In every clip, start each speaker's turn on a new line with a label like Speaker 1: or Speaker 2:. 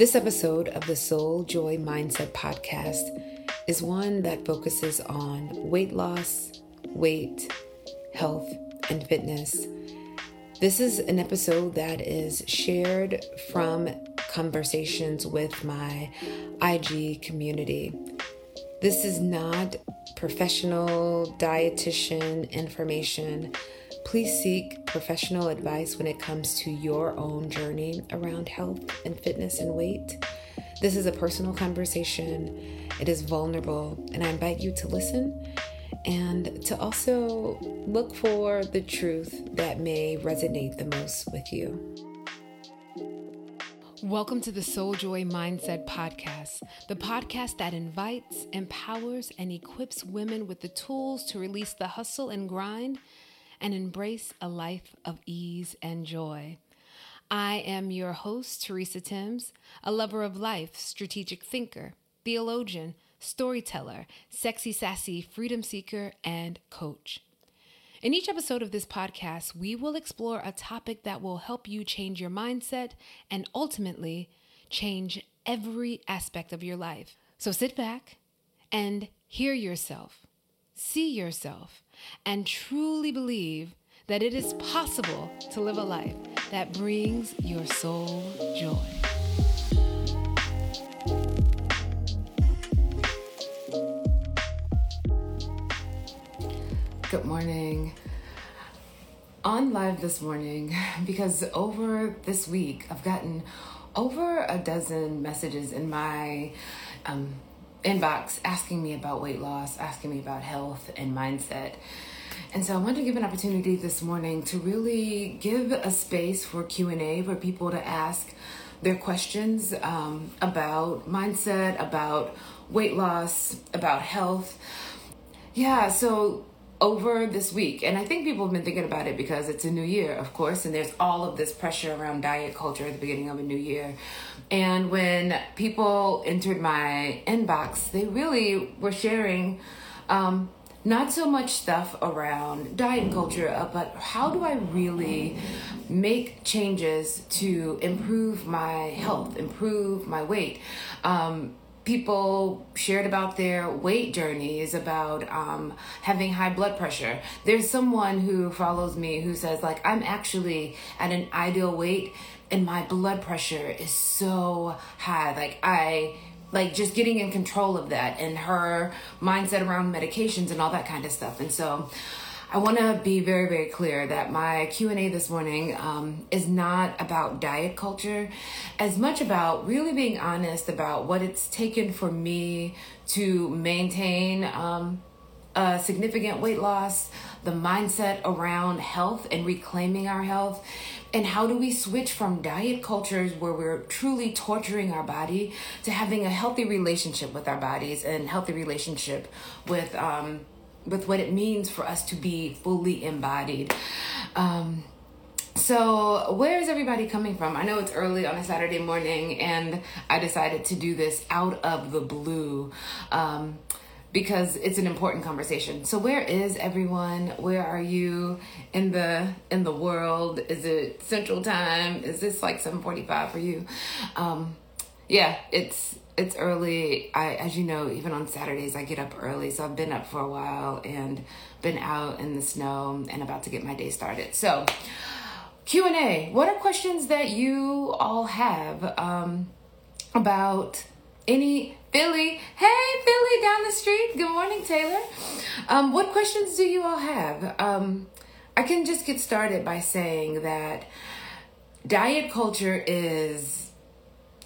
Speaker 1: This episode of the Soul Joy Mindset podcast is one that focuses on weight loss, weight, health, and fitness. This is an episode that is shared from conversations with my IG community. This is not professional dietitian information Please seek professional advice when it comes to your own journey around health and fitness and weight. This is a personal conversation, it is vulnerable, and I invite you to listen and to also look for the truth that may resonate the most with you. Welcome to the Soul Joy Mindset Podcast, the podcast that invites, empowers, and equips women with the tools to release the hustle and grind and embrace a life of ease and joy. I am your host, Teresa Timms, a lover of life, strategic thinker, theologian, storyteller, sexy, sassy, freedom seeker, and coach. In each episode of this podcast, we will explore a topic that will help you change your mindset and ultimately change every aspect of your life. So sit back and hear yourself, see yourself, and truly believe that it is possible to live a life that brings your soul joy. Good morning. On live this morning, because over this week I've gotten over a dozen messages in my um, inbox asking me about weight loss, asking me about health and mindset. And so I wanted to give an opportunity this morning to really give a space for Q&A for people to ask their questions um, about mindset, about weight loss, about health. Yeah, so over this week. And I think people have been thinking about it because it's a new year, of course, and there's all of this pressure around diet culture at the beginning of a new year. And when people entered my inbox, they really were sharing um, not so much stuff around diet and culture, uh, but how do I really make changes to improve my health, improve my weight? Um, people shared about their weight journeys about um, having high blood pressure there's someone who follows me who says like i'm actually at an ideal weight and my blood pressure is so high. Like i like just getting in control of that and her mindset around medications and all that kind of stuff. And so I want to be very, very clear that my Q&A this morning um, is not about diet culture, as much about really being honest about what it's taken for me to maintain um, a significant weight loss, the mindset around health and reclaiming our health, and how do we switch from diet cultures where we're truly torturing our body to having a healthy relationship with our bodies and healthy relationship with um, with what it means for us to be fully embodied. Um, so, where is everybody coming from? I know it's early on a Saturday morning, and I decided to do this out of the blue um, because it's an important conversation. So, where is everyone? Where are you in the in the world? Is it Central Time? Is this like seven forty five for you? Um, yeah, it's it's early. I, as you know, even on Saturdays, I get up early. So I've been up for a while and been out in the snow and about to get my day started. So, Q and A. What are questions that you all have um, about any Philly? Hey, Philly down the street. Good morning, Taylor. Um, what questions do you all have? Um, I can just get started by saying that diet culture is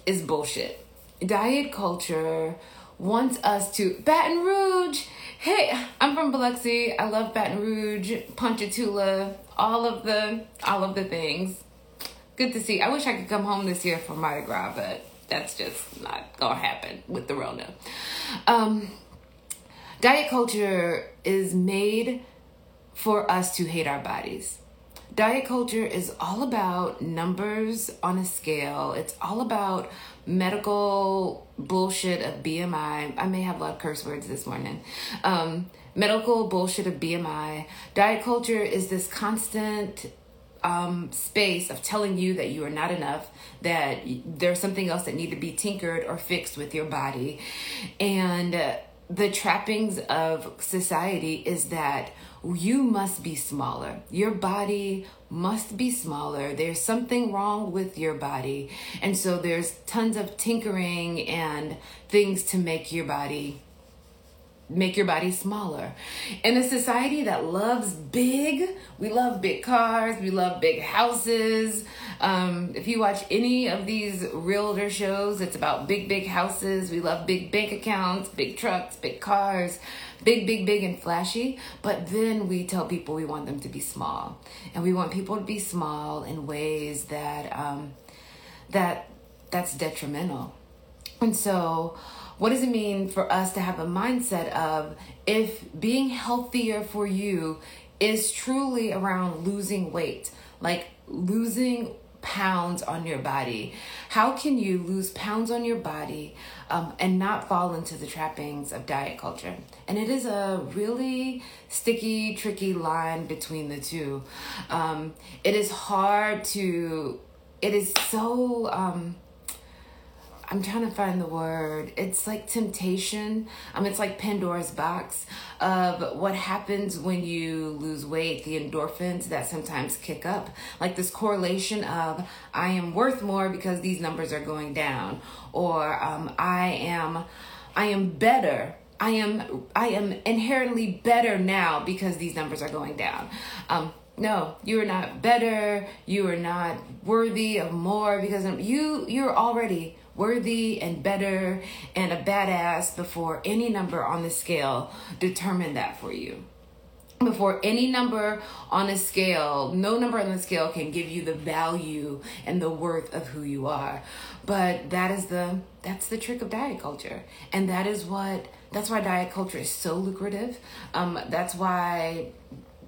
Speaker 1: is bullshit diet culture wants us to Baton Rouge. Hey, I'm from Biloxi. I love Baton Rouge, Ponchatoula, all of the all of the things. Good to see. I wish I could come home this year for Mardi Gras, but that's just not gonna happen with the Rona. Um, diet culture is made for us to hate our bodies. Diet culture is all about numbers on a scale. It's all about medical bullshit of BMI. I may have a lot of curse words this morning. Um, medical bullshit of BMI. Diet culture is this constant um, space of telling you that you are not enough, that there's something else that need to be tinkered or fixed with your body, and uh, the trappings of society is that you must be smaller. Your body must be smaller. There's something wrong with your body. And so there's tons of tinkering and things to make your body make your body smaller. In a society that loves big, we love big cars, we love big houses. Um, if you watch any of these realtor shows, it's about big, big houses. We love big bank accounts, big trucks, big cars, big, big, big, and flashy. But then we tell people we want them to be small, and we want people to be small in ways that um, that that's detrimental. And so what does it mean for us to have a mindset of if being healthier for you is truly around losing weight, like losing pounds on your body. How can you lose pounds on your body um, and not fall into the trappings of diet culture? And it is a really sticky, tricky line between the two. Um, it is hard to, it is so. Um, I'm trying to find the word. It's like temptation. Um, it's like Pandora's box of what happens when you lose weight, the endorphins that sometimes kick up. Like this correlation of I am worth more because these numbers are going down, or um, I am, I am better. I am, I am inherently better now because these numbers are going down. Um, no you are not better you are not worthy of more because you you're already worthy and better and a badass before any number on the scale determined that for you. Before any number on a scale, no number on the scale can give you the value and the worth of who you are. But that is the that's the trick of diet culture, and that is what that's why diet culture is so lucrative. Um, that's why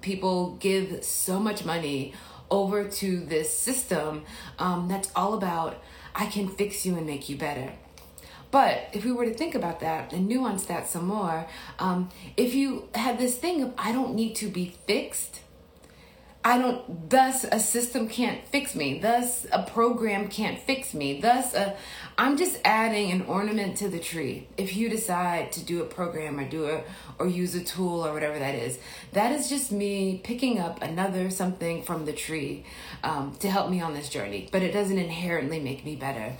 Speaker 1: people give so much money over to this system um, that's all about I can fix you and make you better. But if we were to think about that and nuance that some more, um, if you had this thing of I don't need to be fixed, I don't, thus a system can't fix me. Thus a program can't fix me. Thus a, I'm just adding an ornament to the tree. If you decide to do a program or do it or use a tool or whatever that is, that is just me picking up another something from the tree um, to help me on this journey. But it doesn't inherently make me better.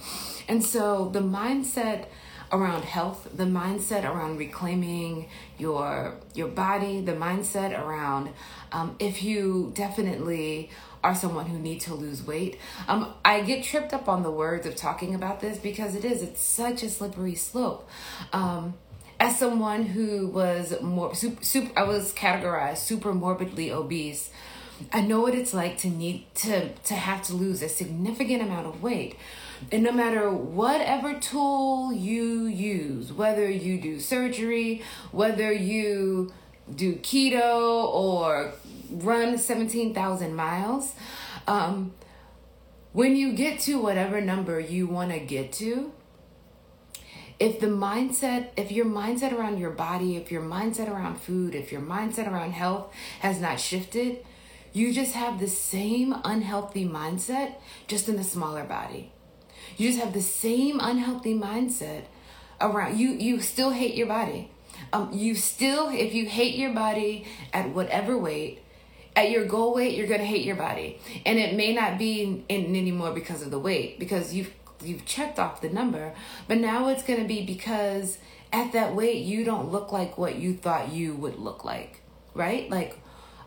Speaker 1: And so the mindset around health, the mindset around reclaiming your your body, the mindset around um, if you definitely are someone who needs to lose weight. Um, I get tripped up on the words of talking about this because it is it's such a slippery slope. Um, as someone who was more super, super, I was categorized super morbidly obese. I know what it's like to need to to have to lose a significant amount of weight. And no matter whatever tool you use, whether you do surgery, whether you do keto or run 17,000 miles, um, when you get to whatever number you want to get to, if the mindset, if your mindset around your body, if your mindset around food, if your mindset around health has not shifted, you just have the same unhealthy mindset, just in a smaller body. You just have the same unhealthy mindset around you. You still hate your body. Um, you still, if you hate your body at whatever weight, at your goal weight, you're gonna hate your body, and it may not be in anymore because of the weight, because you've you've checked off the number, but now it's gonna be because at that weight you don't look like what you thought you would look like, right? Like,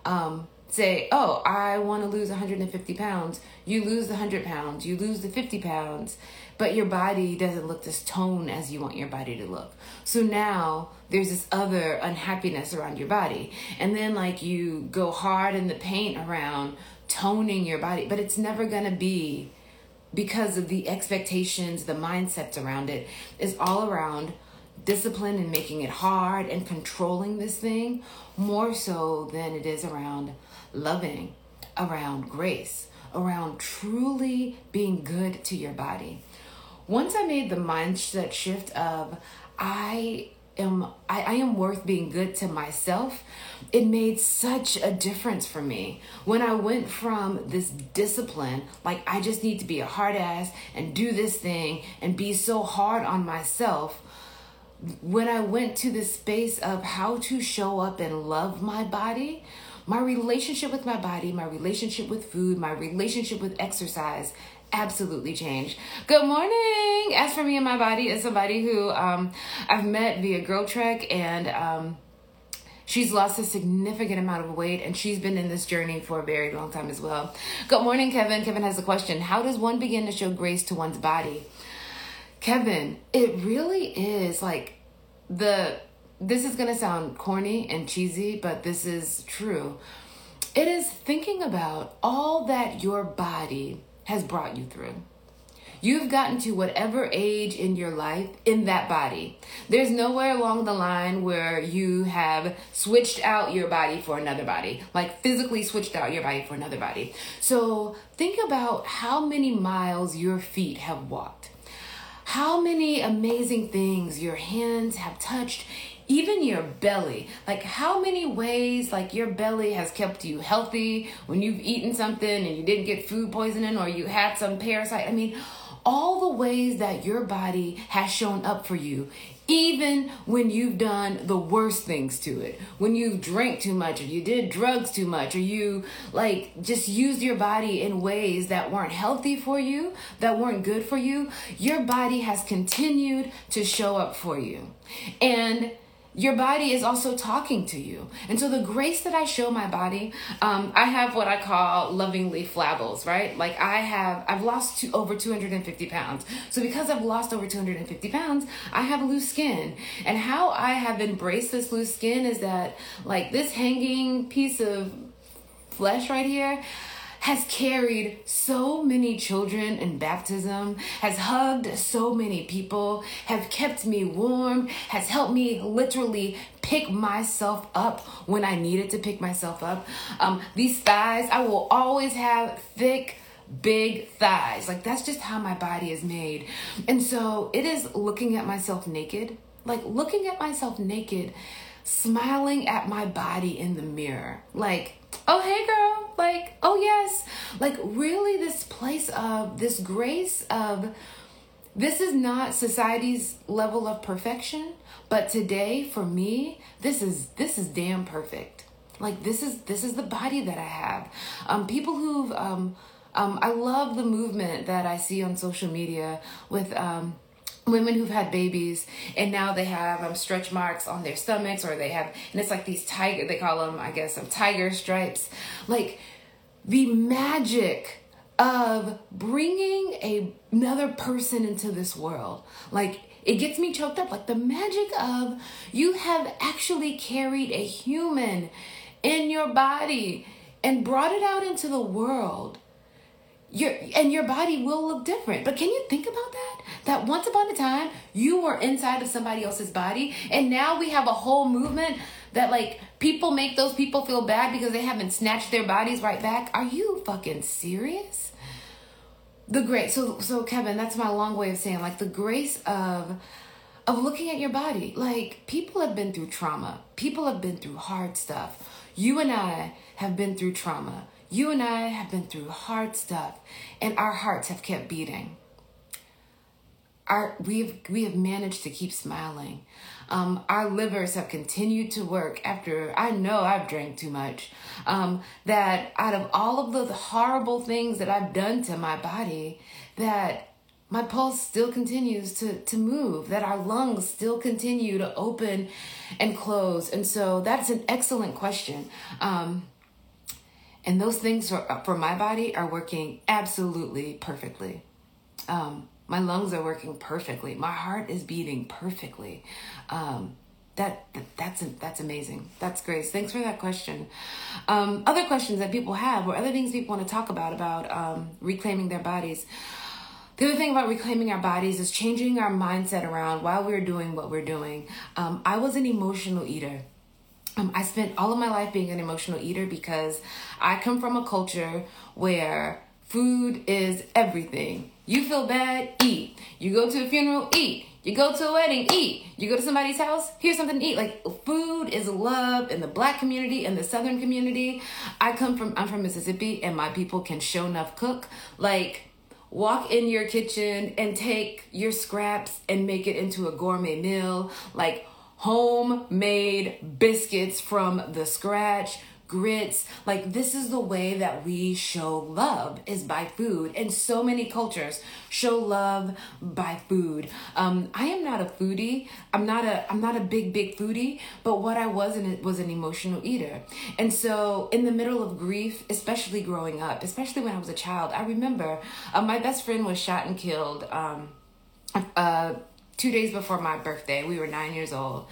Speaker 1: um, say, oh, I want to lose 150 pounds. You lose the 100 pounds, you lose the 50 pounds, but your body doesn't look this tone as you want your body to look. So now there's this other unhappiness around your body. And then, like, you go hard in the paint around toning your body, but it's never going to be because of the expectations, the mindsets around it is all around discipline and making it hard and controlling this thing more so than it is around loving, around grace, around truly being good to your body. Once I made the mindset shift of I am I, I am worth being good to myself it made such a difference for me. When i went from this discipline like i just need to be a hard ass and do this thing and be so hard on myself when i went to the space of how to show up and love my body my relationship with my body my relationship with food my relationship with exercise absolutely changed. Good morning. As for me and my body, is somebody who um, I've met via GirlTrek and um, she's lost a significant amount of weight and she's been in this journey for a very long time as well. Good morning, Kevin. Kevin has a question. How does one begin to show grace to one's body? Kevin, it really is like the this is going to sound corny and cheesy, but this is true. It is thinking about all that your body has brought you through. You've gotten to whatever age in your life in that body. There's nowhere along the line where you have switched out your body for another body, like physically switched out your body for another body. So think about how many miles your feet have walked, how many amazing things your hands have touched even your belly. Like how many ways like your belly has kept you healthy when you've eaten something and you didn't get food poisoning or you had some parasite? I mean all the ways that your body has shown up for you even when you've done the worst things to it. When you drank too much or you did drugs too much or you like just used your body in ways that weren't healthy for you that weren't good for you your body has continued to show up for you. And your body is also talking to you. And so the grace that I show my body, um, I have what I call lovingly flabbles, right? Like I have, I've lost to, over 250 pounds. So because I've lost over 250 pounds, I have loose skin. And how I have embraced this loose skin is that like this hanging piece of flesh right here, has carried so many children in baptism, has hugged so many people, have kept me warm, has helped me literally pick myself up when I needed to pick myself up. Um, these thighs, I will always have thick, big thighs. Like that's just how my body is made. And so it is looking at myself naked, like looking at myself naked, smiling at my body in the mirror. Like, oh, hey, girl. Like, oh, yes. Like, really, this place of this grace of this is not society's level of perfection, but today for me, this is this is damn perfect. Like this is this is the body that I have. Um, people who've um, um, I love the movement that I see on social media with um, women who've had babies and now they have um, stretch marks on their stomachs or they have and it's like these tiger they call them i guess some tiger stripes. Like the magic of bringing a, another person into this world. Like it gets me choked up. Like the magic of you have actually carried a human in your body and brought it out into the world your and your body will look different. But can you think about that? That once upon a time you were inside of somebody else's body, and now we have a whole movement that like people make those people feel bad because they haven't snatched their bodies right back. Are you fucking serious? The grace. So so Kevin, that's my long way of saying like the grace of of looking at your body. Like people have been through trauma. People have been through hard stuff. You and I have been through trauma. You and I have been through hard stuff, and our hearts have kept beating. Our, we've we have managed to keep smiling. Um, our livers have continued to work after I know I've drank too much. Um, that out of all of the horrible things that I've done to my body, that my pulse still continues to, to move, that our lungs still continue to open and close. And so that's an excellent question. Um, and those things for, for my body are working absolutely perfectly. Um, my lungs are working perfectly. My heart is beating perfectly. Um, that, that that's that's amazing. That's Grace. Thanks for that question. Um, other questions that people have, or other things people want to talk about about um, reclaiming their bodies. The other thing about reclaiming our bodies is changing our mindset around while we're doing what we're doing. Um, I was an emotional eater. Um, I spent all of my life being an emotional eater because I come from a culture where food is everything. You feel bad, eat. You go to a funeral, eat. You go to a wedding, eat. You go to somebody's house, here's something to eat. Like food is love in the black community and the southern community. I come from I'm from Mississippi and my people can show enough cook. Like walk in your kitchen and take your scraps and make it into a gourmet meal. Like homemade biscuits from the scratch grits. Like this is the way that we show love is by food. And so many cultures show love by food. Um, I am not a foodie. I'm not a I'm not a big big foodie, but what I was in was an emotional eater. And so in the middle of grief, especially growing up, especially when I was a child, I remember uh, my best friend was shot and killed um, uh, two days before my birthday. We were nine years old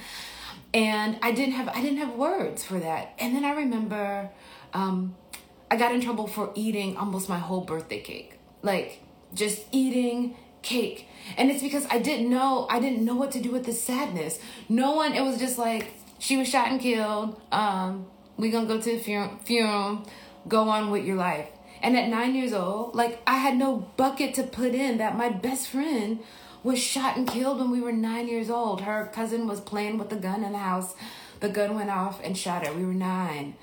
Speaker 1: and I didn't have I didn't have words for that. And then I remember um, I got in trouble for eating almost my whole birthday cake, like just eating cake. And it's because I didn't know I didn't know what to do with the sadness. No one. It was just like she was shot and killed. Um, we gonna go to the funeral, funeral. Go on with your life. And at nine years old, like I had no bucket to put in that my best friend was shot and killed when we were nine years old. Her cousin was playing with the gun in the house. The gun went off and shot her. We were nine.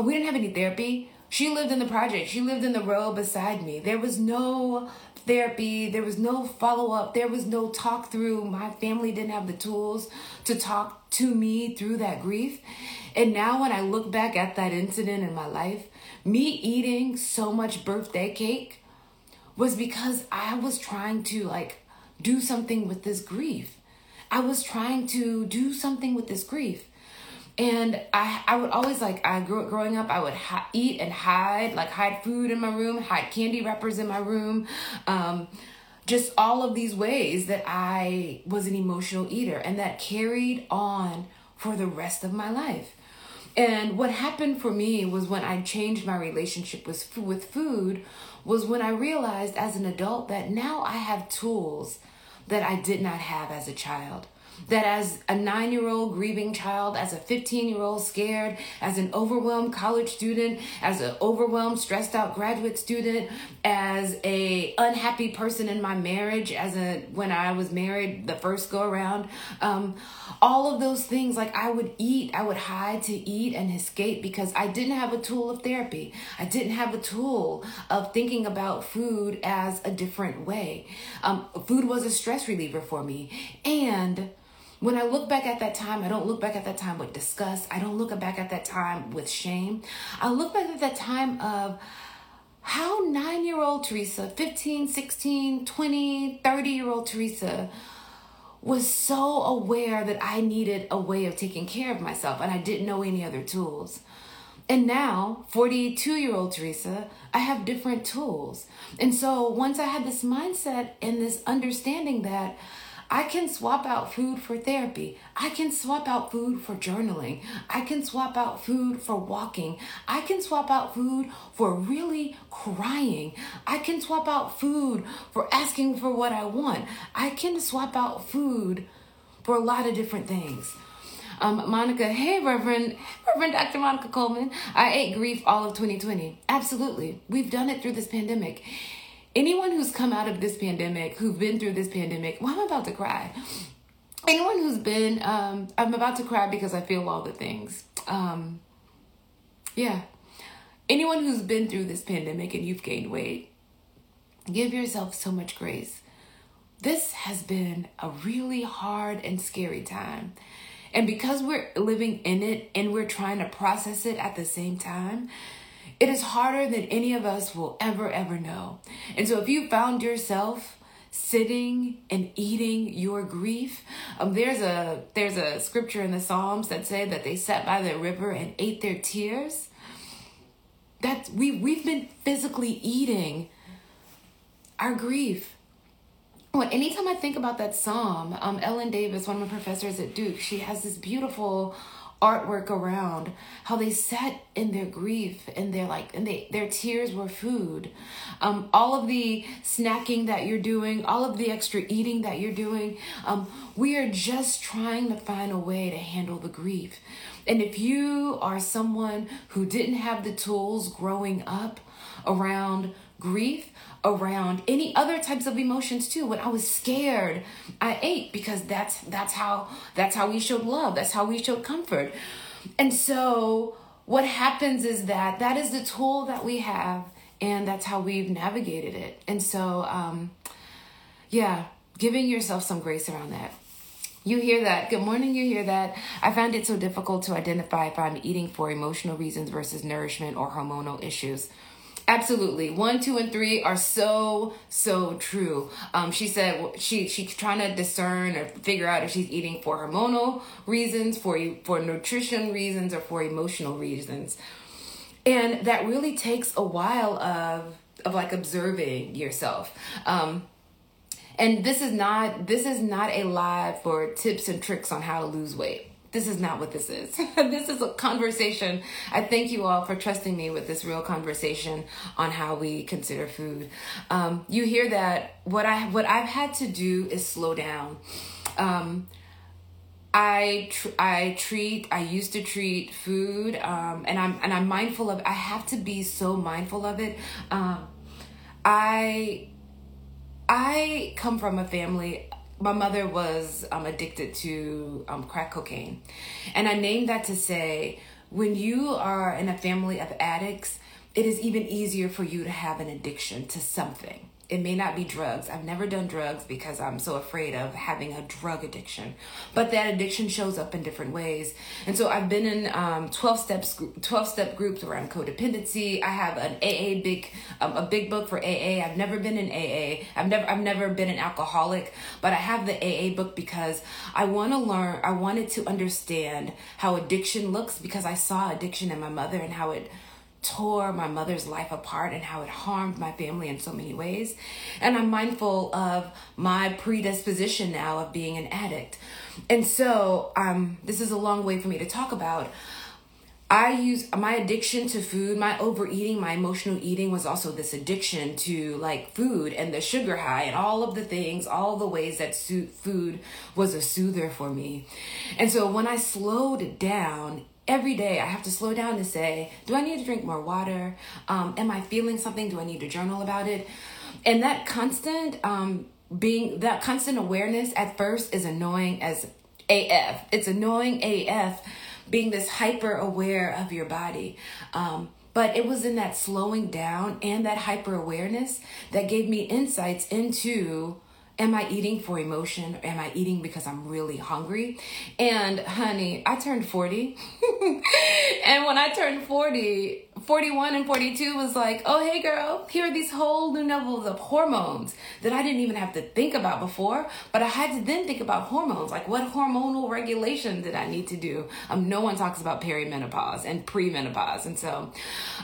Speaker 1: We didn't have any therapy. She lived in the project. She lived in the row beside me. There was no therapy. There was no follow up. There was no talk through. My family didn't have the tools to talk to me through that grief. And now, when I look back at that incident in my life, me eating so much birthday cake was because I was trying to like do something with this grief. I was trying to do something with this grief. And I, I would always like I grew growing up. I would eat and hide, like hide food in my room, hide candy wrappers in my room, um, just all of these ways that I was an emotional eater, and that carried on for the rest of my life. And what happened for me was when I changed my relationship with with food, was when I realized as an adult that now I have tools that I did not have as a child. That as a nine year old grieving child, as a 15 year old scared, as an overwhelmed college student, as an overwhelmed, stressed out graduate student, as a unhappy person in my marriage, as a when I was married the first go around, um, all of those things like I would eat, I would hide to eat and escape because I didn't have a tool of therapy. I didn't have a tool of thinking about food as a different way. Um, food was a stress reliever for me, and when I look back at that time, I don't look back at that time with disgust. I don't look back at that time with shame. I look back at that time of how nine year old Teresa, 15, 16, 20, 30 year old Teresa was so aware that I needed a way of taking care of myself and I didn't know any other tools. And now, 42 year old Teresa, I have different tools. And so once I had this mindset and this understanding that I can swap out food for therapy. I can swap out food for journaling. I can swap out food for walking. I can swap out food for really crying. I can swap out food for asking for what I want. I can swap out food for a lot of different things. Um, Monica, hey, Reverend, Reverend Dr. Monica Coleman. I ate grief all of 2020. Absolutely. We've done it through this pandemic anyone who's come out of this pandemic, who've been through this pandemic, well, I'm about to cry. Anyone who's been, um, I'm about to cry because I feel all the things. Um, yeah. Anyone who's been through this pandemic and you've gained weight, give yourself so much grace. This has been a really hard and scary time. And because we're living in it and we're trying to process it at the same time, it is harder than any of us will ever, ever know. And so if you found yourself sitting and eating your grief, um, there's a there's a scripture in the Psalms that say that they sat by the river and ate their tears. That we we've been physically eating our grief. Well, anytime I think about that psalm, um, Ellen Davis, one of my professors at Duke, she has this beautiful artwork around how they sat in their grief and their like and they their tears were food. Um, all of the snacking that you're doing all of the extra eating that you're doing um, we are just trying to find a way to handle the grief. And if you are someone who didn't have the tools growing up around grief around any other types of emotions too when i was scared i ate because that's that's how that's how we showed love that's how we showed comfort and so what happens is that that is the tool that we have and that's how we've navigated it and so um yeah giving yourself some grace around that you hear that. Good morning, you hear that. I found it so difficult to identify if I'm eating for emotional reasons versus nourishment or hormonal issues. Absolutely. One, two, and three are so, so true. Um, she said she she's trying to discern or figure out if she's eating for hormonal reasons, for for nutrition reasons, or for emotional reasons. And that really takes a while of of like observing yourself. Um, and this is not this is not a live for tips and tricks on how to lose weight. This is not what this is. this is a conversation. I thank you all for trusting me with this real conversation on how we consider food. Um, you hear that what I what I've had to do is slow down. Um, I tr- I treat I used to treat food um, and I'm and I'm mindful of I have to be so mindful of it. Um, I I come from a family my mother was um, addicted to um, crack cocaine. And I named that to say when you are in a family of addicts, it is even easier for you to have an addiction to something. It may not be drugs. I've never done drugs because I'm so afraid of having a drug addiction. But that addiction shows up in different ways. And so I've been in um, 12 steps 12 step groups around codependency. I have an AA big um, a big book for AA. I've never been in AA. I've never I've never been an alcoholic, but I have the AA book because I want to learn I wanted to understand how addiction looks because I saw addiction in my mother and how it tore my mother's life apart and how it harmed my family in so many ways. And I'm mindful of my predisposition now of being an addict. And so, um, this is a long way for me to talk about. I use my addiction to food, my overeating, my emotional eating was also this addiction to like food and the sugar high and all of the things, all the ways that food was a soother for me. And so when I slowed down every day I have to slow down to say, do I need to drink more water? Um, am I feeling something? Do I need to journal about it? And that constant um, being, that constant awareness at first is annoying as AF. It's annoying AF being this hyper aware of your body. Um, but it was in that slowing down and that hyper awareness that gave me insights into Am I eating for emotion? Am I eating because I'm really hungry? And honey, I turned 40. and when I turned 40, 41 and 42 was like, oh, hey girl, here are these whole new levels of hormones that I didn't even have to think about before. But I had to then think about hormones. Like, what hormonal regulation did I need to do? Um, no one talks about perimenopause and premenopause. And so,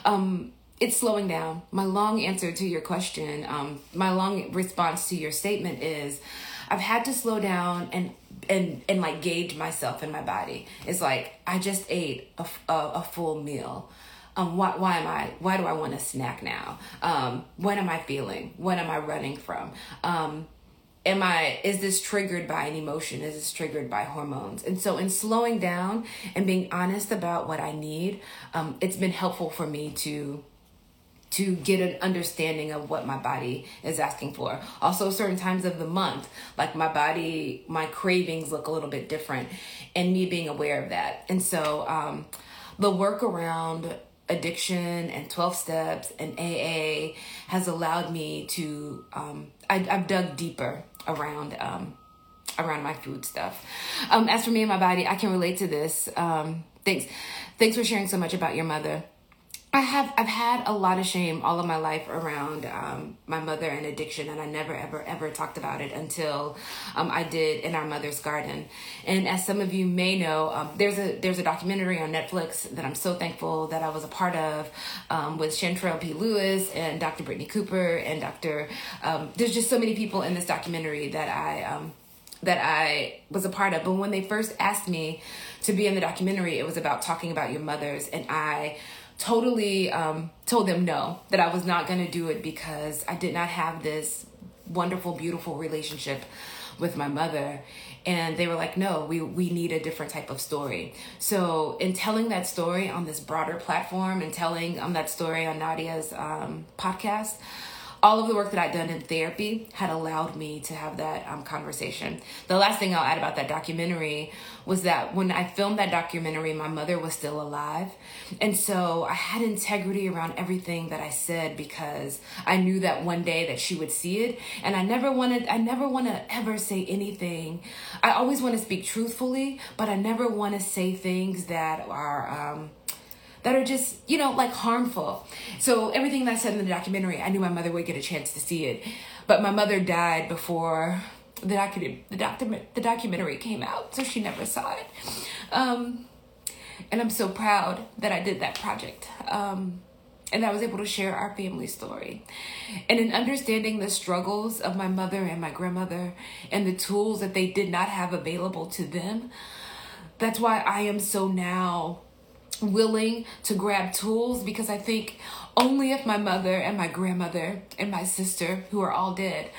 Speaker 1: um, it's slowing down. My long answer to your question, um, my long response to your statement is, I've had to slow down and and and like gauge myself and my body. It's like I just ate a, a, a full meal. Um, why, why am I? Why do I want a snack now? Um, what am I feeling? What am I running from? Um, am I? Is this triggered by an emotion? Is this triggered by hormones? And so, in slowing down and being honest about what I need, um, it's been helpful for me to to get an understanding of what my body is asking for. Also, certain times of the month, like my body, my cravings look a little bit different, and me being aware of that. And so, um, the work around addiction and 12 steps and AA has allowed me to, um, I, have dug deeper around. Um, around my food stuff. Um, as for me and my body, I can relate to this. Um, thanks, thanks for sharing so much about your mother. I have I've had a lot of shame all of my life around um, my mother and addiction, and I never ever ever talked about it until um, I did in our mother's garden. And as some of you may know, um, there's a there's a documentary on Netflix that I'm so thankful that I was a part of um, with Shantrelle P. Lewis and Dr. Brittney Cooper and Dr. Um, there's just so many people in this documentary that I um, that I was a part of. But when they first asked me to be in the documentary, it was about talking about your mothers, and I totally um, told them no, that I was not going to do it because I did not have this wonderful, beautiful relationship with my mother. And they were like, no, we, we need a different type of story. So, in telling that story on this broader platform and telling um, that story on Nadia's um, podcast, all of the work that I'd done in therapy had allowed me to have that um, conversation. The last thing I'll add about that documentary was that when I filmed that documentary, my mother was still alive. And so I had integrity around everything that I said because I knew that one day that she would see it. And I never wanted, I never want to ever say anything. I always want to speak truthfully, but I never want to say things that are, um, that are just, you know, like harmful. So everything that I said in the documentary, I knew my mother would get a chance to see it. But my mother died before the document the document the documentary came out, so she never saw it. Um, and I'm so proud that I did that project. Um, and I was able to share our family story. And in understanding the struggles of my mother and my grandmother and the tools that they did not have available to them, that's why I am so now willing to grab tools because I think only if my mother and my grandmother and my sister, who are all dead,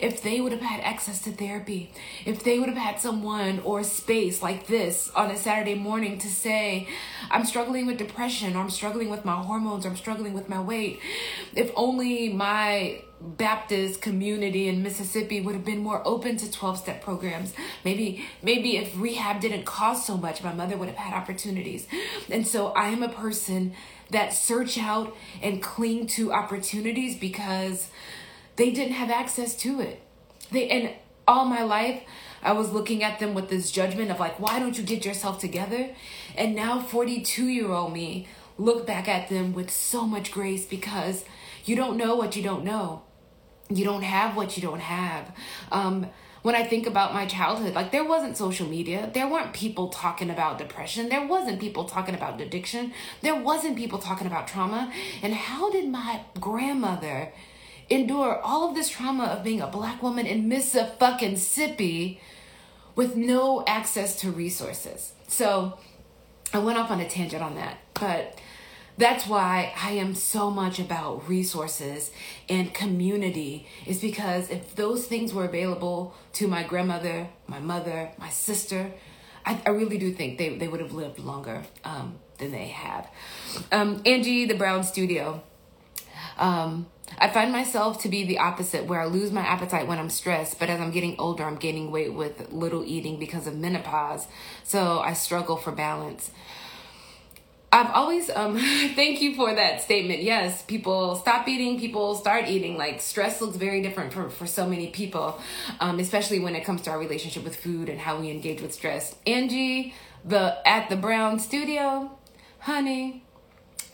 Speaker 1: if they would have had access to therapy, if they would have had someone or space like this on a Saturday morning to say, I'm struggling with depression, or I'm struggling with my hormones, or I'm struggling with my weight, if only my Baptist community in Mississippi would have been more open to 12 step programs. Maybe maybe if rehab didn't cost so much, my mother would have had opportunities. And so I am a person that search out and cling to opportunities because they didn't have access to it. They and all my life I was looking at them with this judgment of like, why don't you get yourself together? And now 42 year old me look back at them with so much grace because you don't know what you don't know you don't have what you don't have. Um, when I think about my childhood, like there wasn't social media. There weren't people talking about depression. There wasn't people talking about addiction. There wasn't people talking about trauma. And how did my grandmother endure all of this trauma of being a black woman in Mississippi with no access to resources? So I went off on a tangent on that. But that's why I am so much about resources and community, is because if those things were available to my grandmother, my mother, my sister, I, I really do think they, they would have lived longer um, than they have. Um, Angie, the Brown Studio. Um, I find myself to be the opposite, where I lose my appetite when I'm stressed, but as I'm getting older, I'm gaining weight with little eating because of menopause. So I struggle for balance. I've always um thank you for that statement. Yes, people stop eating, people start eating. Like stress looks very different for, for so many people, um, especially when it comes to our relationship with food and how we engage with stress. Angie, the at the Brown Studio, honey,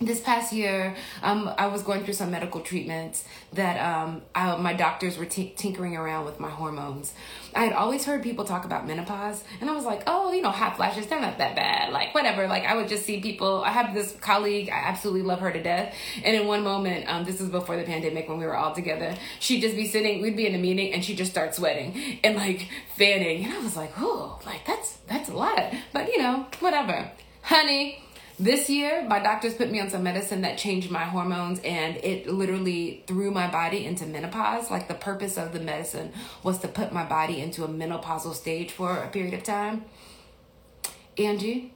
Speaker 1: this past year, um, I was going through some medical treatments that um, I, my doctors were t- tinkering around with my hormones. I had always heard people talk about menopause, and I was like, oh, you know, hot flashes, they're not that bad. Like, whatever. Like, I would just see people. I have this colleague, I absolutely love her to death. And in one moment, um, this was before the pandemic when we were all together, she'd just be sitting, we'd be in a meeting, and she'd just start sweating and like fanning. And I was like, oh, like, that's, that's a lot. But, you know, whatever. Honey, this year, my doctors put me on some medicine that changed my hormones and it literally threw my body into menopause. Like the purpose of the medicine was to put my body into a menopausal stage for a period of time. Angie,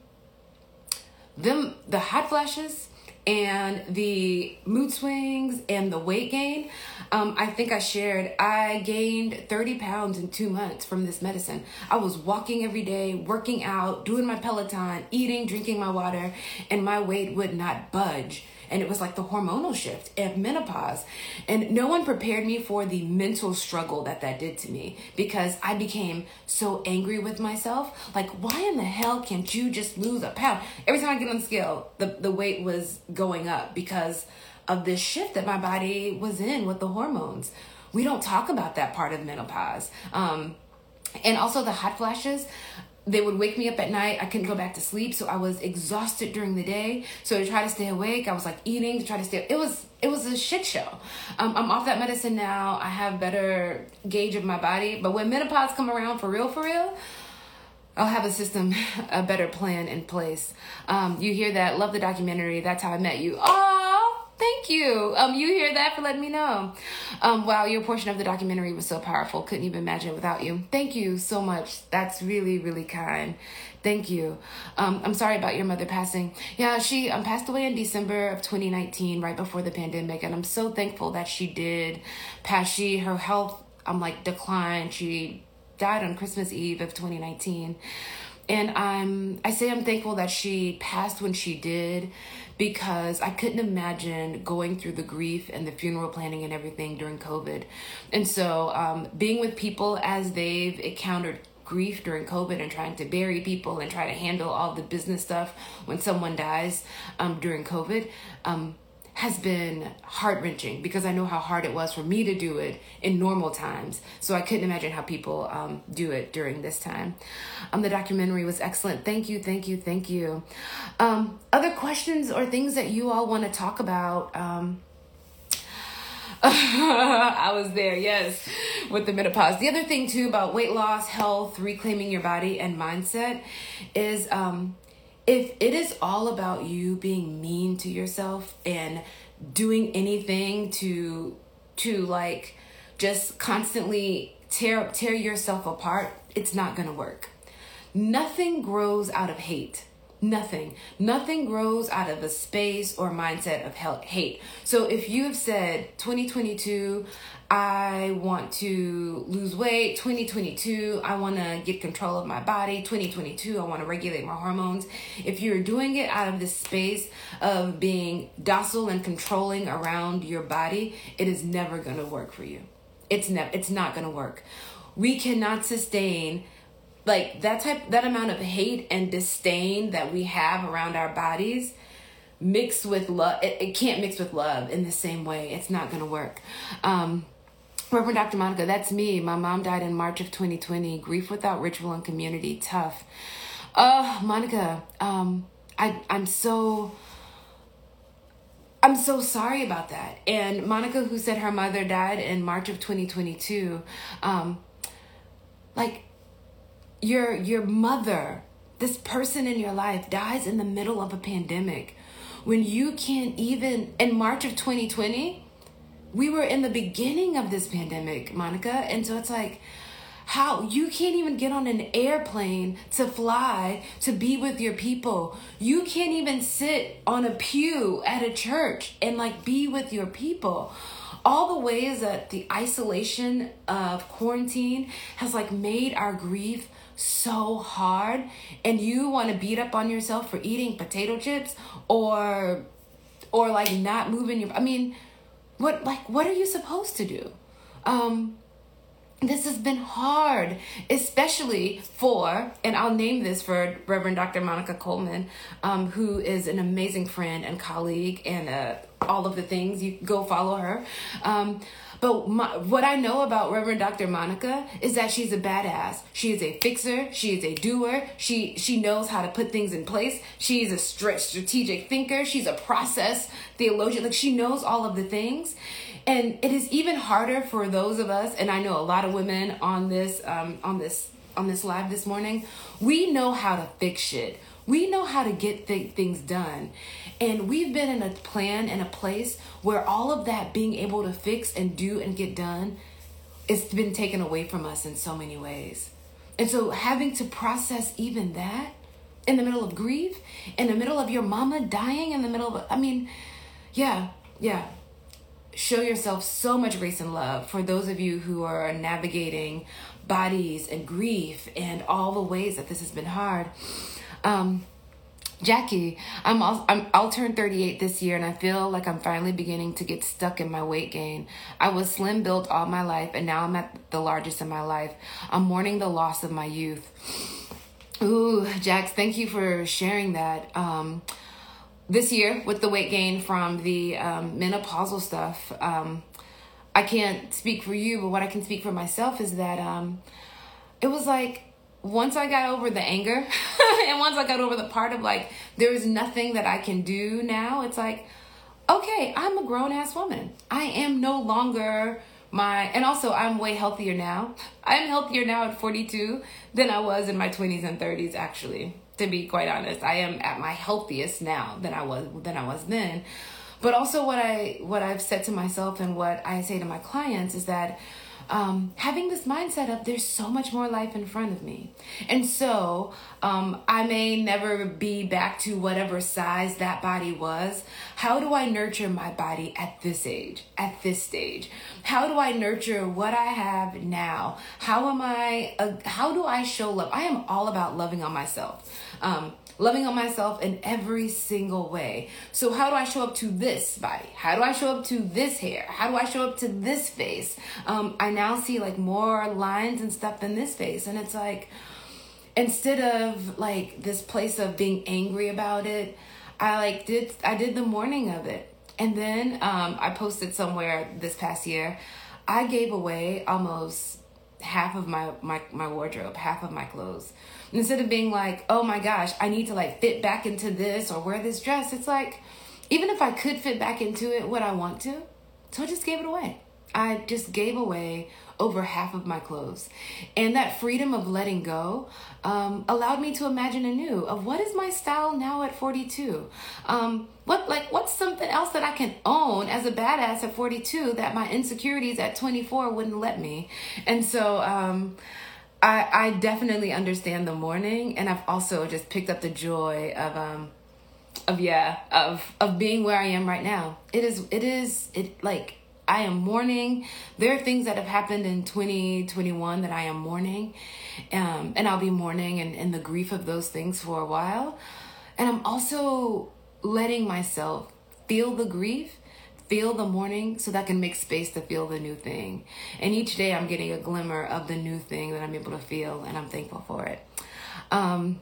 Speaker 1: them the hot flashes and the mood swings and the weight gain. Um, I think I shared I gained 30 pounds in two months from this medicine. I was walking every day, working out, doing my Peloton, eating, drinking my water, and my weight would not budge and it was like the hormonal shift of menopause. And no one prepared me for the mental struggle that that did to me because i became so angry with myself. Like why in the hell can't you just lose a pound? Every time i get on the scale the, the weight was going up because of this shift that my body was in with the hormones. We don't talk about that part of menopause. Um, and also the hot flashes they would wake me up at night. I couldn't go back to sleep, so I was exhausted during the day. So to try to stay awake, I was like eating to try to stay. It was it was a shit show. Um, I'm off that medicine now. I have better gauge of my body. But when menopause come around for real, for real, I'll have a system, a better plan in place. Um, you hear that? Love the documentary. That's how I met you. Oh, thank you. Um, you hear that for letting me know. Um, wow, your portion of the documentary was so powerful. Couldn't even imagine it without you. Thank you so much. That's really, really kind. Thank you. Um, I'm sorry about your mother passing. Yeah, she um, passed away in December of 2019, right before the pandemic, and I'm so thankful that she did pass. She her health um like declined. She died on Christmas Eve of 2019 and I'm I say I'm thankful that she passed when she did because I couldn't imagine going through the grief and the funeral planning and everything during COVID. And so um, being with people as they've encountered grief during COVID and trying to bury people and try to handle all the business stuff when someone dies um, during COVID. Um, has been heart wrenching because I know how hard it was for me to do it in normal times. So I couldn't imagine how people um, do it during this time. Um, the documentary was excellent. Thank you, thank you, thank you. Um, other questions or things that you all want to talk about? Um, I was there, yes, with the menopause. The other thing too about weight loss, health, reclaiming your body, and mindset is um, if it is all about you being mean to yourself and doing anything to to like just constantly tear tear yourself apart, it's not going to work. Nothing grows out of hate. Nothing. Nothing grows out of a space or mindset of hate. So if you have said 2022, I want to lose weight, 2022, I want to get control of my body, 2022, I want to regulate my hormones. If you're doing it out of this space of being docile and controlling around your body, it is never going to work for you. It's never it's not going to work. We cannot sustain like that type that amount of hate and disdain that we have around our bodies mixed with love it, it can't mix with love in the same way it's not to work um Reverend Dr. Monica, that's me. My mom died in March of 2020. Grief without ritual and community, tough. Uh, Monica, um, I I'm so I'm so sorry about that. And Monica, who said her mother died in March of 2022, um, like your your mother this person in your life dies in the middle of a pandemic when you can't even in march of 2020 we were in the beginning of this pandemic monica and so it's like how you can't even get on an airplane to fly to be with your people. You can't even sit on a pew at a church and like be with your people. All the ways that the isolation of quarantine has like made our grief so hard and you want to beat up on yourself for eating potato chips or or like not moving your I mean what like what are you supposed to do? Um this has been hard, especially for, and I'll name this for Reverend Dr. Monica Coleman, um, who is an amazing friend and colleague and uh, all of the things. You go follow her. Um, but my, what I know about Reverend Dr. Monica is that she's a badass. She is a fixer. She is a doer. She she knows how to put things in place. She's a strategic thinker. She's a process theologian. Like she knows all of the things. And it is even harder for those of us, and I know a lot of women on this um, on this on this live this morning. We know how to fix shit. We know how to get th- things done. And we've been in a plan and a place where all of that being able to fix and do and get done it's been taken away from us in so many ways. And so having to process even that in the middle of grief, in the middle of your mama dying, in the middle of, I mean, yeah, yeah. Show yourself so much grace and love for those of you who are navigating bodies and grief and all the ways that this has been hard. Um, Jackie, I'm, all, I'm I'll turn 38 this year and I feel like I'm finally beginning to get stuck in my weight gain. I was slim built all my life and now I'm at the largest in my life. I'm mourning the loss of my youth. Ooh, Jax, thank you for sharing that. Um, this year with the weight gain from the um, menopausal stuff, um, I can't speak for you, but what I can speak for myself is that um, it was like once I got over the anger and once I got over the part of like, there is nothing that I can do now, it's like, okay, I'm a grown ass woman. I am no longer my, and also I'm way healthier now. I'm healthier now at 42 than I was in my 20s and 30s, actually, to be quite honest. I am at my healthiest now than I was, than I was then. but also what I what I've said to myself and what I say to my clients is that um, having this mindset of there's so much more life in front of me. And so um, I may never be back to whatever size that body was. How do I nurture my body at this age, at this stage? How do I nurture what I have now? How am I, uh, how do I show love? I am all about loving on myself. Um, loving on myself in every single way. So, how do I show up to this body? How do I show up to this hair? How do I show up to this face? Um, I now see like more lines and stuff in this face, and it's like instead of like this place of being angry about it, I like did I did the morning of it, and then um, I posted somewhere this past year. I gave away almost half of my my my wardrobe, half of my clothes. Instead of being like, "Oh my gosh, I need to like fit back into this or wear this dress." It's like even if I could fit back into it, would I want to? So I just gave it away. I just gave away over half of my clothes. And that freedom of letting go um, allowed me to imagine anew of what is my style now at 42? Um, what like what's something else that I can own as a badass at 42 that my insecurities at 24 wouldn't let me? And so um, I, I definitely understand the mourning and I've also just picked up the joy of um of yeah of of being where I am right now. It is it is it like I am mourning. There are things that have happened in 2021 that I am mourning. Um, and I'll be mourning and, and the grief of those things for a while. And I'm also letting myself feel the grief, feel the mourning, so that I can make space to feel the new thing. And each day I'm getting a glimmer of the new thing that I'm able to feel, and I'm thankful for it. Um,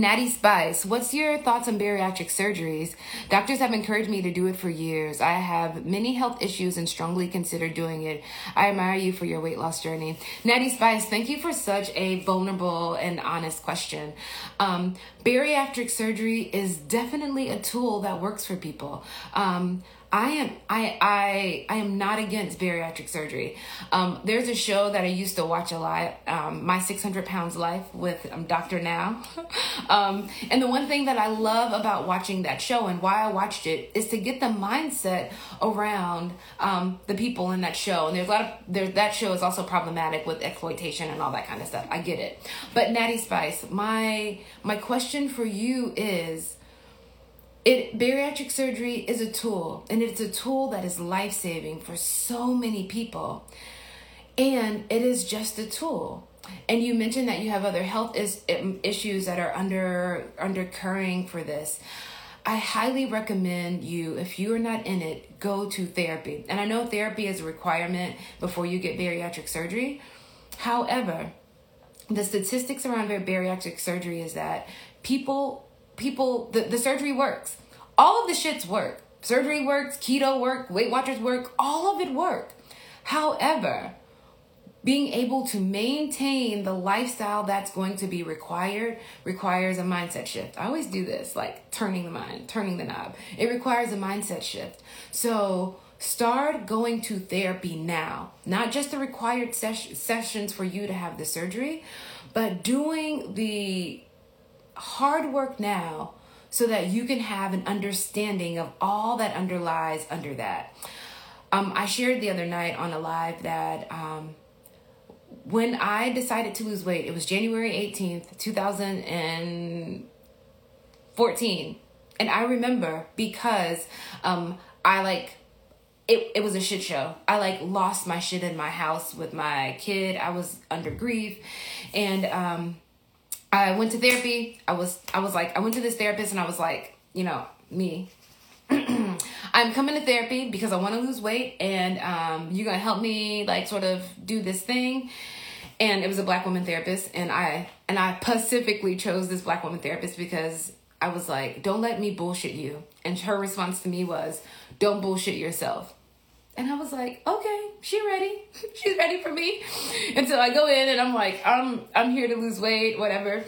Speaker 1: Natty Spice, what's your thoughts on bariatric surgeries? Doctors have encouraged me to do it for years. I have many health issues and strongly consider doing it. I admire you for your weight loss journey. Natty Spice, thank you for such a vulnerable and honest question. Um, bariatric surgery is definitely a tool that works for people. Um, I am I I I am not against bariatric surgery. Um, there's a show that I used to watch a lot, um, My 600 Pounds Life with um, Dr. Now. um, and the one thing that I love about watching that show and why I watched it is to get the mindset around um, the people in that show. And there's a lot of there that show is also problematic with exploitation and all that kind of stuff. I get it. But Natty Spice, my my question for you is it bariatric surgery is a tool and it's a tool that is life-saving for so many people. And it is just a tool. And you mentioned that you have other health is, um, issues that are under undercurring for this. I highly recommend you if you are not in it go to therapy. And i know therapy is a requirement before you get bariatric surgery. However the statistics around bariatric surgery is that people people the, the surgery works. All of the shits work. Surgery works, keto work, Weight Watchers work, all of it work. However, being able to maintain the lifestyle that's going to be required requires a mindset shift. I always do this, like turning the mind, turning the knob. It requires a mindset shift. So start going to therapy now, not just the required ses- sessions for you to have the surgery, but doing the hard work now so that you can have an understanding of all that underlies under that. Um, I shared the other night on a live that um, when I decided to lose weight, it was January 18th, 2014. And I remember because um, I like it, it was a shit show. I like lost my shit in my house with my kid. I was under grief and um I went to therapy. I was I was like I went to this therapist and I was like, you know, me. I'm coming to therapy because I want to lose weight and um, you're gonna help me like sort of do this thing. And it was a black woman therapist and I and I specifically chose this black woman therapist because I was like, don't let me bullshit you. And her response to me was, don't bullshit yourself. And I was like, okay, she ready. She's ready for me. And so I go in and I'm like, I'm I'm here to lose weight, whatever.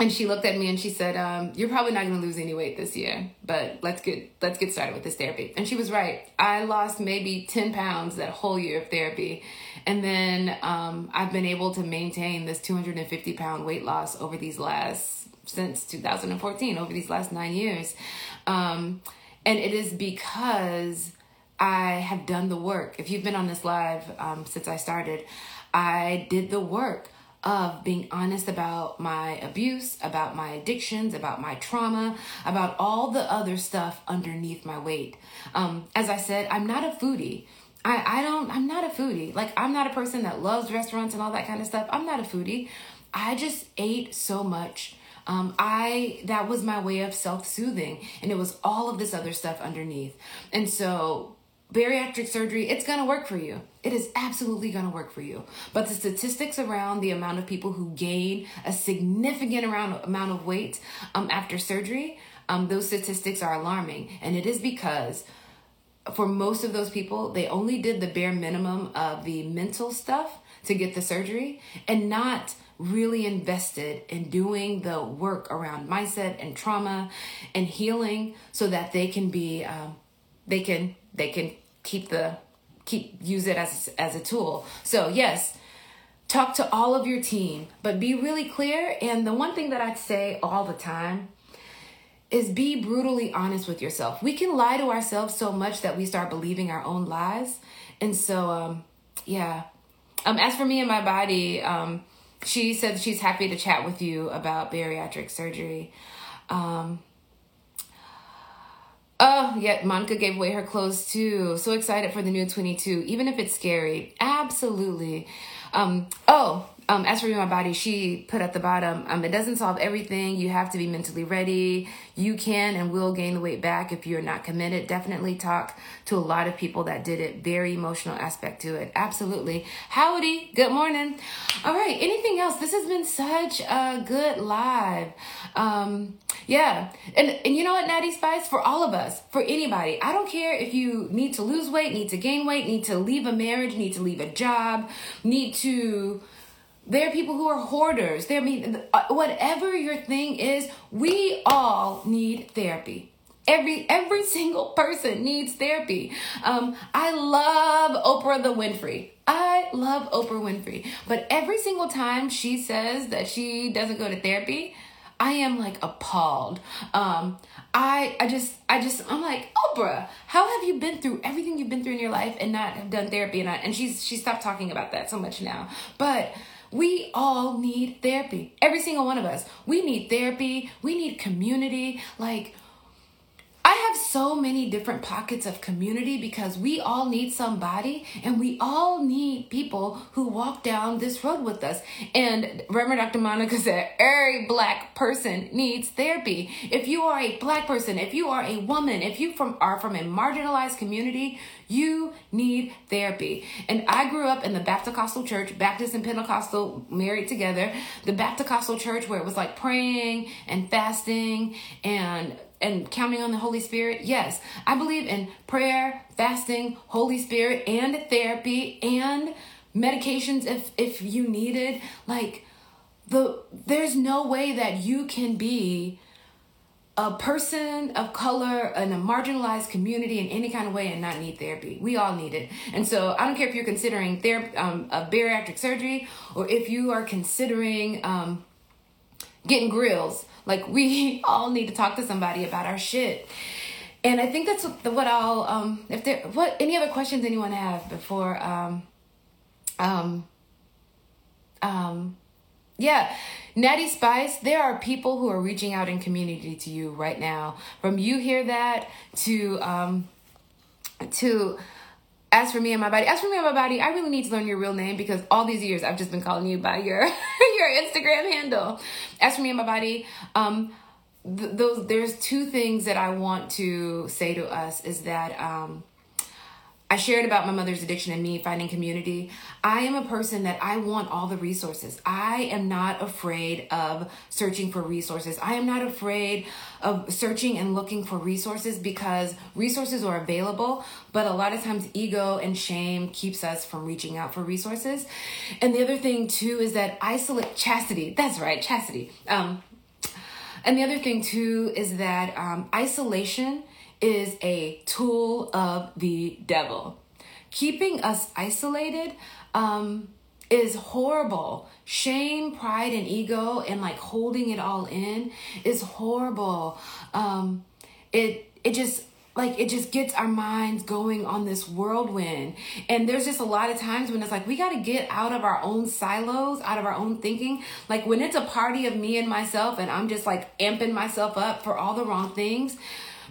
Speaker 1: And she looked at me and she said, um, "You're probably not going to lose any weight this year, but let's get let's get started with this therapy." And she was right. I lost maybe ten pounds that whole year of therapy, and then um, I've been able to maintain this 250 pound weight loss over these last since 2014 over these last nine years. Um, and it is because I have done the work. If you've been on this live um, since I started, I did the work of being honest about my abuse, about my addictions, about my trauma, about all the other stuff underneath my weight. Um, as I said, I'm not a foodie. I, I don't, I'm not a foodie. Like, I'm not a person that loves restaurants and all that kind of stuff. I'm not a foodie. I just ate so much. Um, I that was my way of self-soothing, and it was all of this other stuff underneath. And so bariatric surgery, it's to work for you. It is absolutely to work for you. But the statistics around the amount of people who gain a significant amount, amount of weight um, after surgery, um, those statistics are alarming. And it is because for most of those people, they only did the bare minimum of the mental stuff to get the surgery and not really invested in doing the work around mindset and trauma and healing so that they can be um, they can they can keep the keep use it as as a tool. So yes, talk to all of your team, but be really clear. And the one thing that I'd say all the time is be brutally honest with yourself. We can lie to ourselves so much that we start believing our own lies. And so um yeah. Um as for me and my body, um she said she's happy to chat with you about bariatric surgery. Um Oh, yeah, Monica gave away her clothes too. So excited for the new 22, even if it's scary. Absolutely. Um, oh, um, as for my body, she put at the bottom, um, it doesn't solve everything. You have to be mentally ready. You can and will gain the weight back if you're not committed. Definitely talk to a lot of people that did it. Very emotional aspect to it. Absolutely. Howdy. Good morning. All right. Anything else? This has been such a good live. Um, yeah. And, and you know what, Natty Spice? For all of us, for anybody, I don't care if you need to lose weight, need to gain weight, need to leave a marriage, need to leave a job, need to there are people who are hoarders. There, I mean, uh, whatever your thing is, we all need therapy. Every every single person needs therapy. Um, I love Oprah the Winfrey. I love Oprah Winfrey, but every single time she says that she doesn't go to therapy, I am like appalled. Um, I I just I just I'm like Oprah, how have you been through everything you've been through in your life and not have done therapy? And I, and she's she stopped talking about that so much now, but we all need therapy. Every single one of us. We need therapy. We need community. Like, I have so many different pockets of community because we all need somebody and we all need people who walk down this road with us. And Reverend Dr. Monica said, every black person needs therapy. If you are a black person, if you are a woman, if you from are from a marginalized community, you need therapy. And I grew up in the Baptist church, Baptist and Pentecostal married together. The Baptist church where it was like praying and fasting and and counting on the Holy Spirit? Yes. I believe in prayer, fasting, Holy Spirit, and therapy and medications if if you needed. Like the there's no way that you can be a person of color in a marginalized community in any kind of way and not need therapy. We all need it. And so I don't care if you're considering therapy, um, a bariatric surgery or if you are considering um, getting grills like we all need to talk to somebody about our shit. And I think that's what, what I'll um if there what any other questions anyone have before um um um yeah natty spice there are people who are reaching out in community to you right now from you hear that to um to as for me and my body, as for me and my body, I really need to learn your real name because all these years I've just been calling you by your your Instagram handle. As for me and my body, um, th- those there's two things that I want to say to us is that um, I shared about my mother's addiction and me finding community. I am a person that I want all the resources. I am not afraid of searching for resources. I am not afraid of searching and looking for resources because resources are available, but a lot of times ego and shame keeps us from reaching out for resources. And the other thing too is that isolate chastity. That's right, chastity. Um, and the other thing too is that um, isolation is a tool of the devil. Keeping us isolated um, is horrible. Shame, pride, and ego, and like holding it all in is horrible. Um, it it just like it just gets our minds going on this whirlwind and there's just a lot of times when it's like we got to get out of our own silos out of our own thinking like when it's a party of me and myself and i'm just like amping myself up for all the wrong things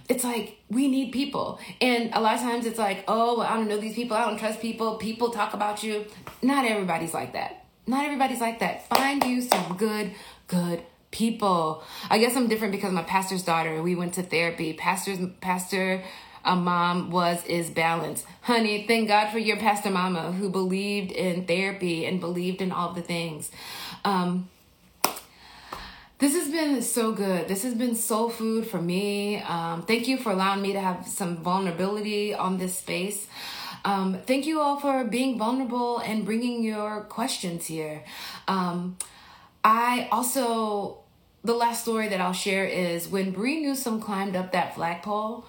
Speaker 1: it's like we need people and a lot of times it's like oh i don't know these people i don't trust people people talk about you not everybody's like that not everybody's like that find you some good good people. I guess I'm different because my pastor's daughter. We went to therapy. Pastor's pastor a mom was is balance. Honey, thank God for your pastor mama who believed in therapy and believed in all the things. Um, this has been so good. This has been soul food for me. Um, thank you for allowing me to have some vulnerability on this space. Um, thank you all for being vulnerable and bringing your questions here. Um, I also the last story that I'll share is when Bree Newsom climbed up that flagpole,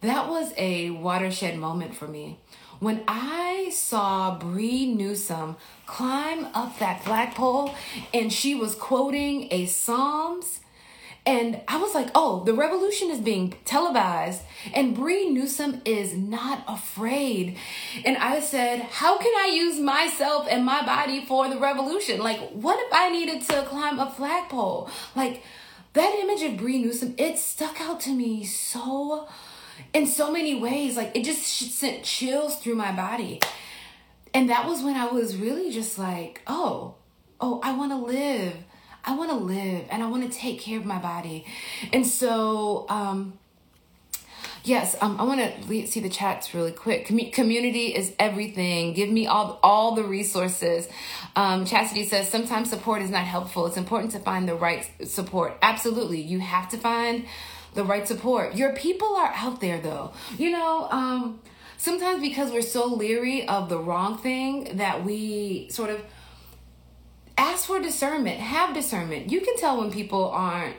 Speaker 1: that was a watershed moment for me. When I saw Bree Newsom climb up that flagpole and she was quoting a Psalms and I was like, oh, the revolution is being televised, and Bree Newsom is not afraid. And I said, how can I use myself and my body for the revolution? Like, what if I needed to climb a flagpole? Like, that image of Bree Newsom, it stuck out to me so, in so many ways. Like, it just sent chills through my body. And that was when I was really just like, oh, oh, I want to live I want to live and I want to take care of my body. And so, um, yes, um, I want to see the chats really quick. Com- community is everything. Give me all all the resources. Um, Chastity says sometimes support is not helpful. It's important to find the right support. Absolutely, you have to find the right support. Your people are out there, though. You know. Um, sometimes because we're so leery of the wrong thing that we sort of ask for discernment, have discernment. You can tell when people aren't,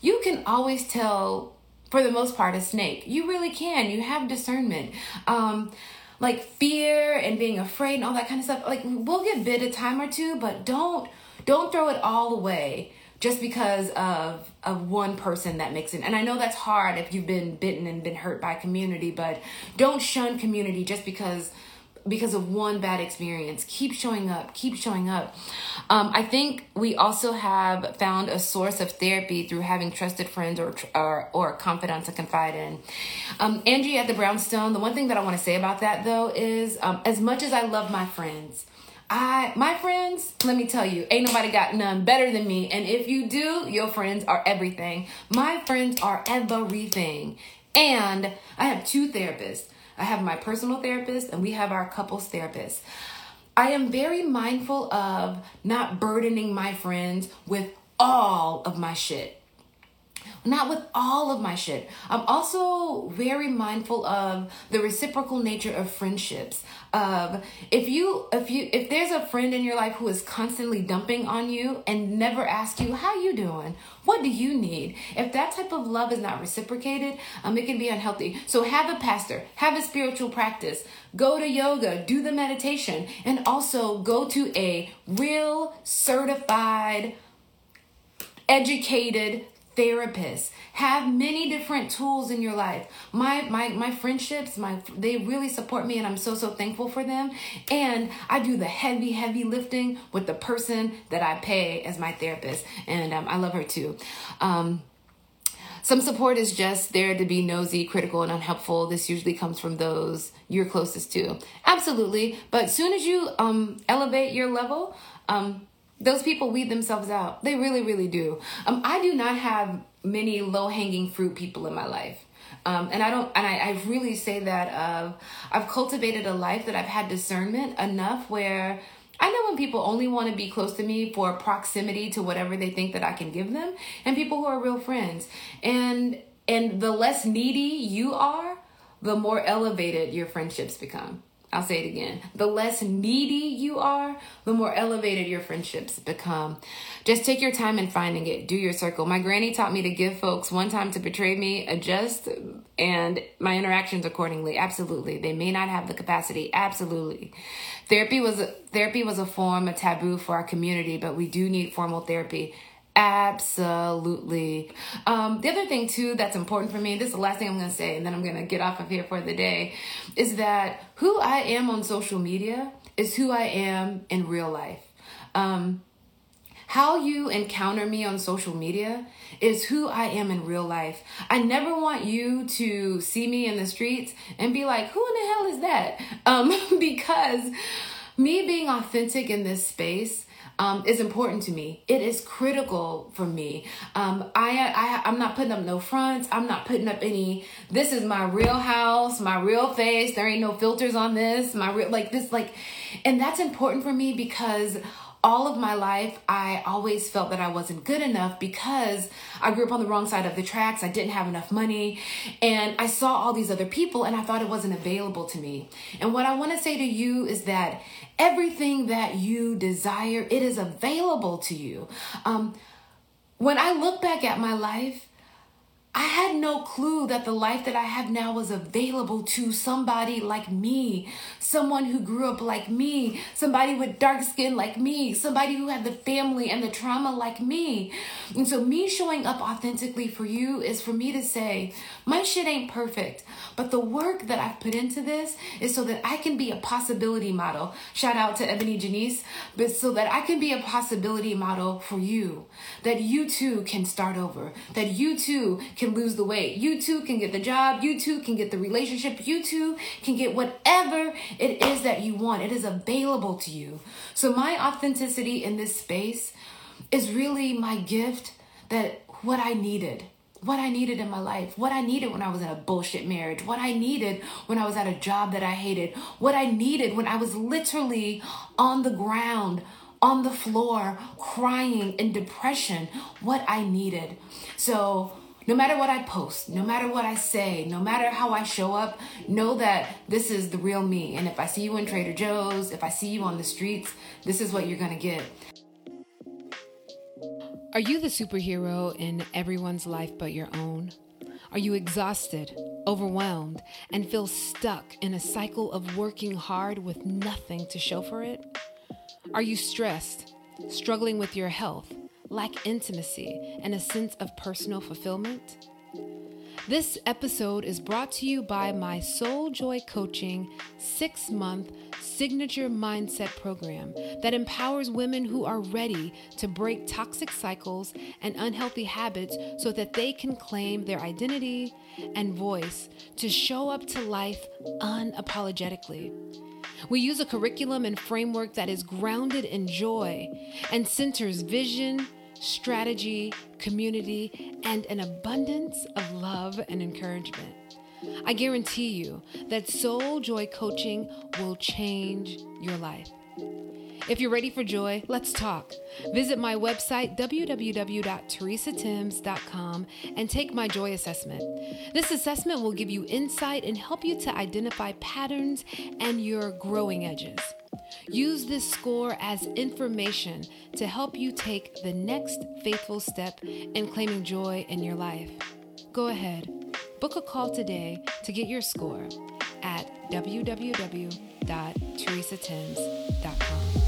Speaker 1: you can always tell for the most part a snake. You really can. You have discernment. Um, like fear and being afraid and all that kind of stuff. Like we'll get bit a time or two, but don't don't throw it all away just because of of one person that makes it. And I know that's hard if you've been bitten and been hurt by community, but don't shun community just because because of one bad experience. Keep showing up, keep showing up. Um, I think we also have found a source of therapy through having trusted friends or or, or confidants to confide in. Um, Angie at the Brownstone, the one thing that I want to say about that though is um, as much as I love my friends, I my friends, let me tell you, ain't nobody got none better than me. And if you do, your friends are everything. My friends are everything. And I have two therapists. I have my personal therapist and we have our couples therapist. I am very mindful of not burdening my friends with all of my shit not with all of my shit. I'm also very mindful of the reciprocal nature of friendships. Of if you if you if there's a friend in your life who is constantly dumping on you and never ask you how you doing, what do you need? If that type of love is not reciprocated, um, it can be unhealthy. So have a pastor, have a spiritual practice, go to yoga, do the meditation, and also go to a real certified educated therapists have many different tools in your life my my my friendships my they really support me and i'm so so thankful for them and i do the heavy heavy lifting with the person that i pay as my therapist and um, i love her too um, some support is just there to be nosy, critical, and unhelpful. This usually comes from those you're closest to. Absolutely. But soon as you um, elevate your level, um, those people weed themselves out. They really, really do. Um, I do not have many low hanging fruit people in my life. Um, and I don't, and I, I really say that of, I've cultivated a life that I've had discernment enough where I know when people only want to be close to me for proximity to whatever they think that I can give them, and people who are real friends. And and the less needy you are, the more elevated your friendships become. I'll say it again. The less needy you are, the more elevated your friendships become. Just take your time in finding it. Do your circle. My granny taught me to give folks one time to betray me, adjust, and my interactions accordingly. Absolutely. They may not have the capacity. Absolutely. Therapy was therapy was a form, a taboo for our community, but we do need formal therapy. Absolutely. Um, the other thing, too, that's important for me, this is the last thing I'm going to say, and then I'm going to get off of here for the day, is that who I am on social media is who I am in real life. Um, how you encounter me on social media is who I am in real life. I never want you to see me in the streets and be like, who in the hell is that? Um, because me being authentic in this space um, is important to me. It is critical for me. Um, I, I, I'm not putting up no fronts. I'm not putting up any. This is my real house, my real face. There ain't no filters on this. My real like this like, and that's important for me because all of my life, I always felt that I wasn't good enough because I grew up on the wrong side of the tracks. I didn't have enough money. And I saw all these other people and I thought it wasn't available to me. And what I want to say to you is that everything that you desire, it is available to you. Um, when I look back at my life, I had no clue that the life that I have now was available to somebody like me, someone who grew up like me, somebody with dark skin like me, somebody who had the family and the trauma like me. And so, me showing up authentically for you is for me to say, my shit ain't perfect, but the work that I've put into this is so that I can be a possibility model. Shout out to Ebony Janice, but so that I can be a possibility model for you, that you too can start over, that you too can lose the weight. You too can get the job. You too can get the relationship. You too can get whatever it is that you want. It is available to you. So, my authenticity in this space is really my gift that what I needed what I needed in my life, what I needed when I was in a bullshit marriage, what I needed when I was at a job that I hated, what I needed when I was literally on the ground, on the floor, crying in depression, what I needed. So, no matter what I post, no matter what I say, no matter how I show up, know that this is the real me. And if I see you in Trader Joe's, if I see you on the streets, this is what you're going to get.
Speaker 2: Are you the superhero in everyone's life but your own? Are you exhausted, overwhelmed, and feel stuck in a cycle of working hard with nothing to show for it? Are you stressed, struggling with your health? Lack intimacy and a sense of personal fulfillment? This episode is brought to you by my Soul Joy Coaching six month signature mindset program that empowers women who are ready to break toxic cycles and unhealthy habits so that they can claim their identity and voice to show up to life unapologetically. We use a curriculum and framework that is grounded in joy and centers vision strategy, community, and an abundance of love and encouragement. I guarantee you that Soul Joy Coaching will change your life. If you're ready for joy, let's talk. Visit my website, www.teresatims.com, and take my joy assessment. This assessment will give you insight and help you to identify patterns and your growing edges. Use this score as information to help you take the next faithful step in claiming joy in your life. Go ahead, book a call today to get your score at www.teresatims.com.